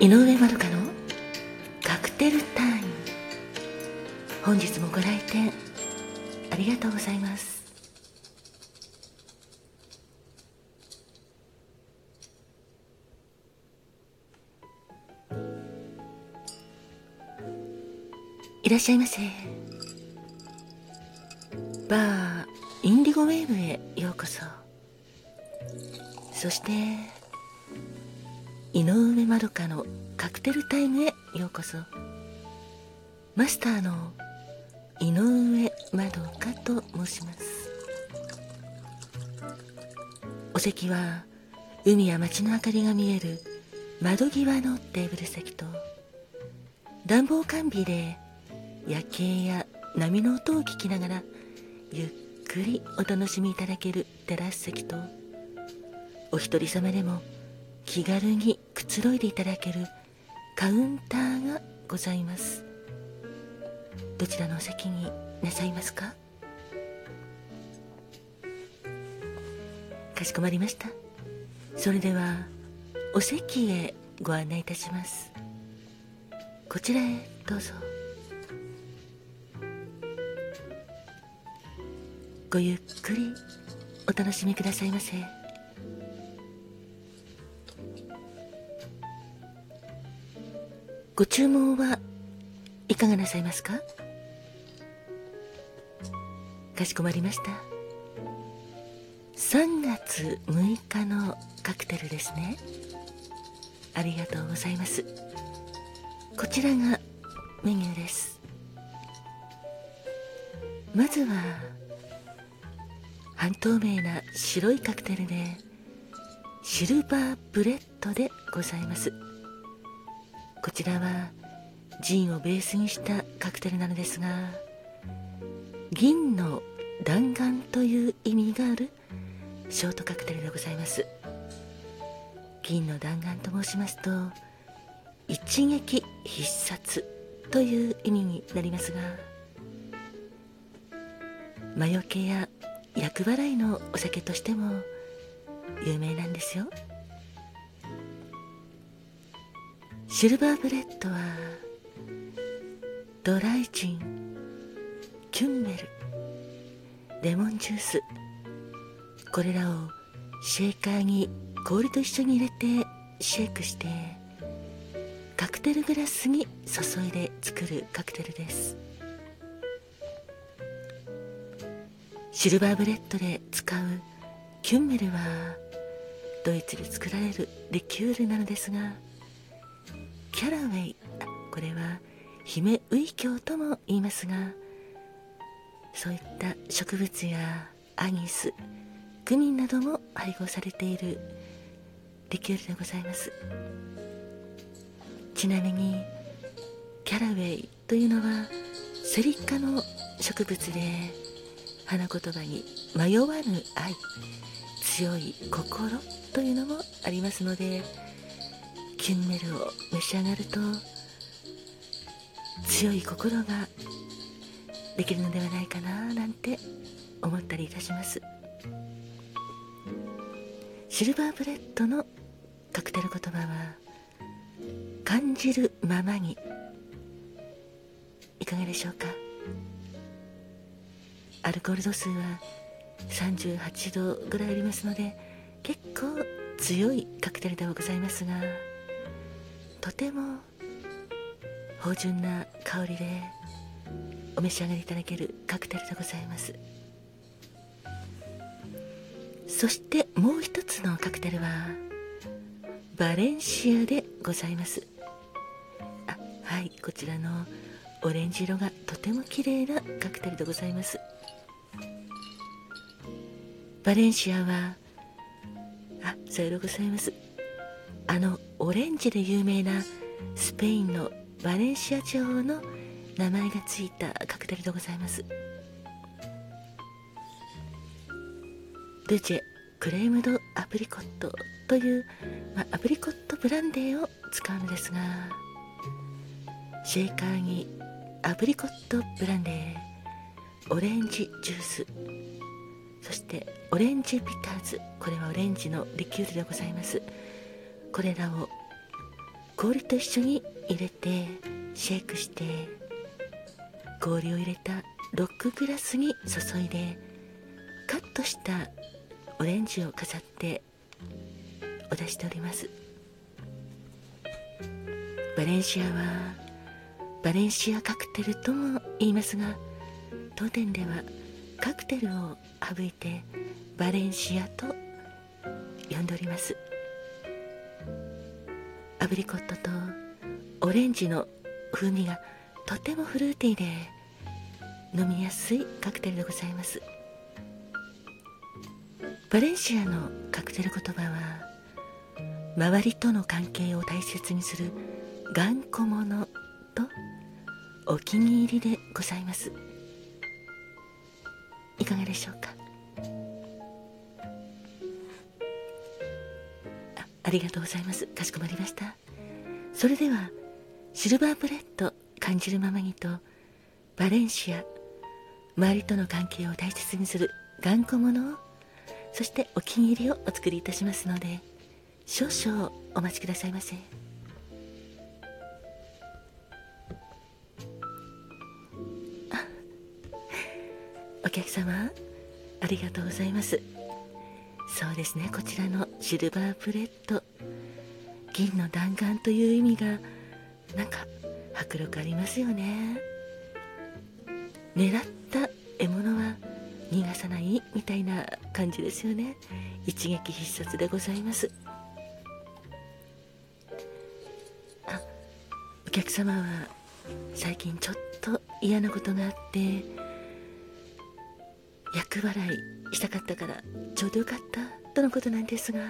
井上まどかのカクテルタイム。本日もご来店ありがとうございます。いらっしゃいませ。バーインディゴウェーブへようこそ。そして井上まどかのカクテルタイムへようこそ。マスターの井上まどかと申します。お席は海や街の明かりが見える窓際のテーブル席と暖房完備で夜景や波の音を聞きながらゆっくりお楽しみいただけるテラス席とお一人様でも気軽にくつろいでいただけるカウンターがございます。どちらのお席になさいますか？かしこまりました。それではお席へご案内いたします。こちらへどうぞ。ごゆっくりお楽しみくださいませ。ご注文はいかがなさいますか？かしこまりました。3月6日のカクテルですね。ありがとうございます。こちらがメニューです。まずは半透明な白いカクテルでシルバーブレットでございます。こちらはジンをベースにしたカクテルなのですが銀の弾丸という意味があるショートカクテルでございます。銀の弾丸と申しますと一撃必殺という意味になりますが魔除けや厄払いのお酒としても有名なんですよ。シルバーブレットはドライジンキュンメルレモンジュースこれらをシェーカーに氷と一緒に入れてシェイクしてカクテルグラスに注いで作るカクテルです。シルバーブレットで使うキュンメルはドイツで作られるリキュールなのですがキャラウェイ。これは姫ウイキョウとも言いますがそういった植物やアニスクミンなども配合されている。リキュールでございます。ちなみにキャラウェイというのはセリ科の植物で花言葉に迷わぬ愛強い心というのもありますのでキュンメルを召し上がると強い心ができるのではないかななんて思ったりいたします。シルバーブレットのカクテル言葉は感じるままに。いかがでしょうか？アルコール度数は38度ぐらいありますので結構強いカクテルではございますがとても芳醇な香りでお召し上がりいただけるカクテルでございます。そしてもう一つのカクテルはバレンシアでございます。あはいこちらのオレンジ色がとても綺麗なカクテルでございます。バレンシアはあさようでございます。あのオレンジで有名なスペインのバレンシア女王の名前がついたカクテルでございます。ルジェクレームドアプリコットという、まあ、アプリコットブランデーを使うのですがシェーカーにアプリコットブランデーオレンジジュースそしてオレンジビターズこれはオレンジのリキュールでございます。これらを氷と一緒に入れてシェイクして氷を入れたロックグラスに注いでカットしたオレンジを飾ってお出しております。バレンシアはバレンシアカクテルとも言いますが当店ではカクテルを省いてバレンシアと呼んでおります。アブリコットとオレンジの風味がとてもフルーティーで飲みやすいカクテルでございます。バレンシアのカクテル言葉は周りとの関係を大切にする頑固者とお気に入りでございます。いかがでしょうか？ありがとうございます。かしこまりました。それではシルバープレット感じるままにとバレンシア周りとの関係を大切にする頑固者をそしてお気に入りをお作りいたしますので少々お待ちくださいませ。お客様ありがとうございます。そうですね。こちらのシルバープレット銀の弾丸という意味がなんか迫力ありますよね。狙った獲物は逃がさないみたいな感じですよね。一撃必殺でございます。あお客様は最近ちょっと嫌なことがあって厄払いしたかったからちょうどよかったとのことなんですが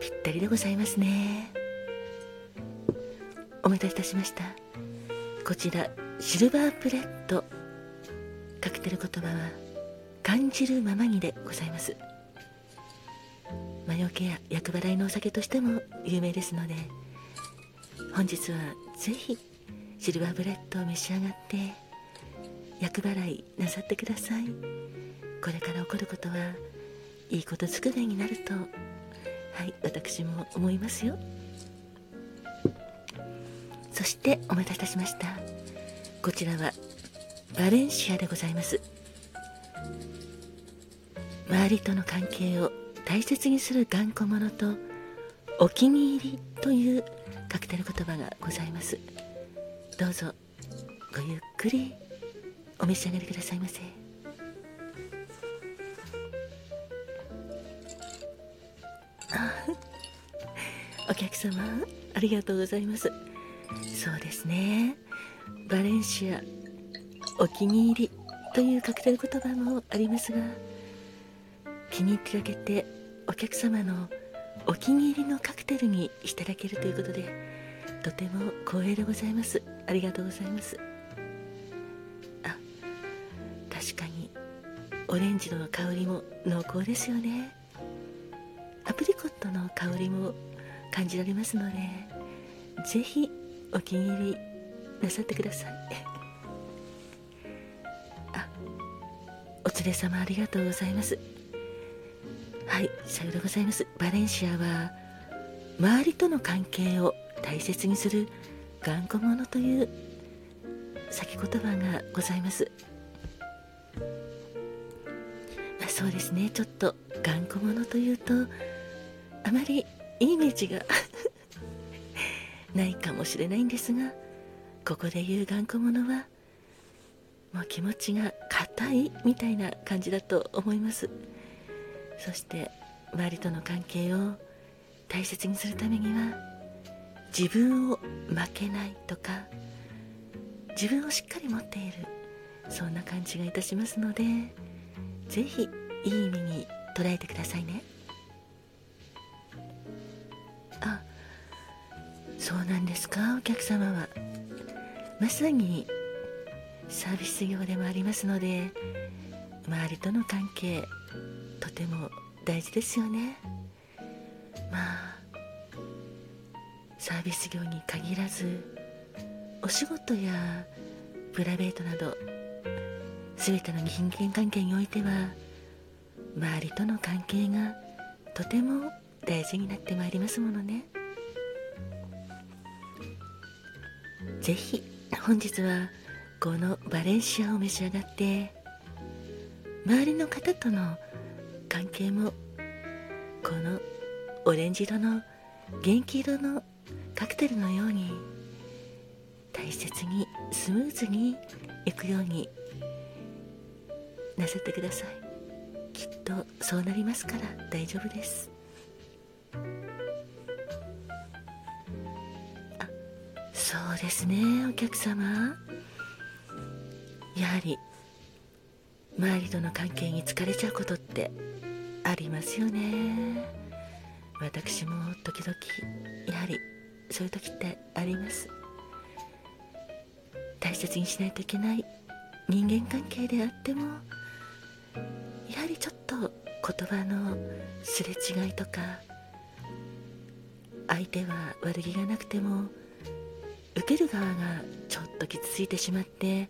ぴったりでございますね。お待たせいたしました。こちらシルバープレットカクテル言葉は感じるままにでございます。魔除けや厄払いのお酒としても有名ですので本日はぜひシルバーブレットを召し上がって厄払いなさってください。これから起こることはいいことずくめになるとはい私も思いますよ。そしてお待たせいたしました。こちらはバレンシアでございます。周りとの関係を大切にする頑固者とお気に入りというカクテル言葉がございます。どうぞごゆっくりお召し上がりくださいませ。お客様ありがとうございます。そうですね。バレンシアお気に入りというカクテル言葉もありますが気に入っていただけてお客様のお気に入りのカクテルにいただけるということでとても光栄でございます。ありがとうございます。あ確かにオレンジの香りも濃厚ですよね。アプリコットの香りも感じられますのでぜひお気に入りなさってください。あお連れ様ありがとうございます。はいさようでございます。バレンシアは周りとの関係を大切にする頑固者という先言葉がございます、まあ、そうですね。ちょっと頑固者というとあまりイメージが。ないかもしれないんですがここで言う頑固者はもう気持ちが硬いみたいな感じだと思います。そして周りとの関係を大切にするためには自分を負けないとか自分をしっかり持っているそんな感じがいたしますので是非いい意味に捉えてくださいね。そうなんですかお客様は。まさにサービス業でもありますので周りとの関係とても大事ですよね。まあサービス業に限らずお仕事やプライベートなど全ての人間関係においては周りとの関係がとても大事になってまいりますものね。ぜひ本日はこのバレンシアを召し上がって周りの方との関係もこのオレンジ色の元気色のカクテルのように大切にスムーズにいくようになさってください。きっとそうなりますから大丈夫です。そうですねお客様。やはり周りとの関係に疲れちゃうことってありますよね。私も時々やはりそういう時ってあります。大切にしないといけない人間関係であってもやはりちょっと言葉のすれ違いとか相手は悪気がなくても受ける側がちょっと傷ついてしまって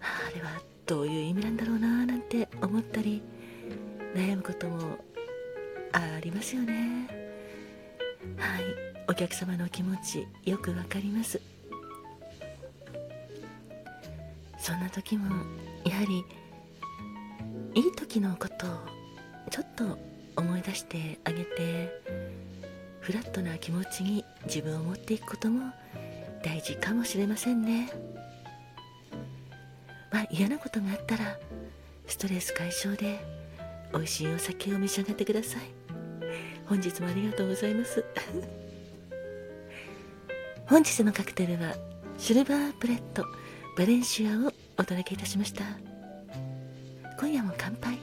あれはどういう意味なんだろうななんて思ったり悩むこともありますよね。はいお客様の気持ちよくわかります。そんな時もやはりいい時のことをちょっと思い出してあげてフラットな気持ちに自分を持っていくことも大事かもしれませんね。まあ嫌なことがあったらストレス解消で美味しいお酒を召し上がってください。本日もありがとうございます。本日のカクテルはシルバープレットバレンシアをお届けいたしました。今夜も乾杯。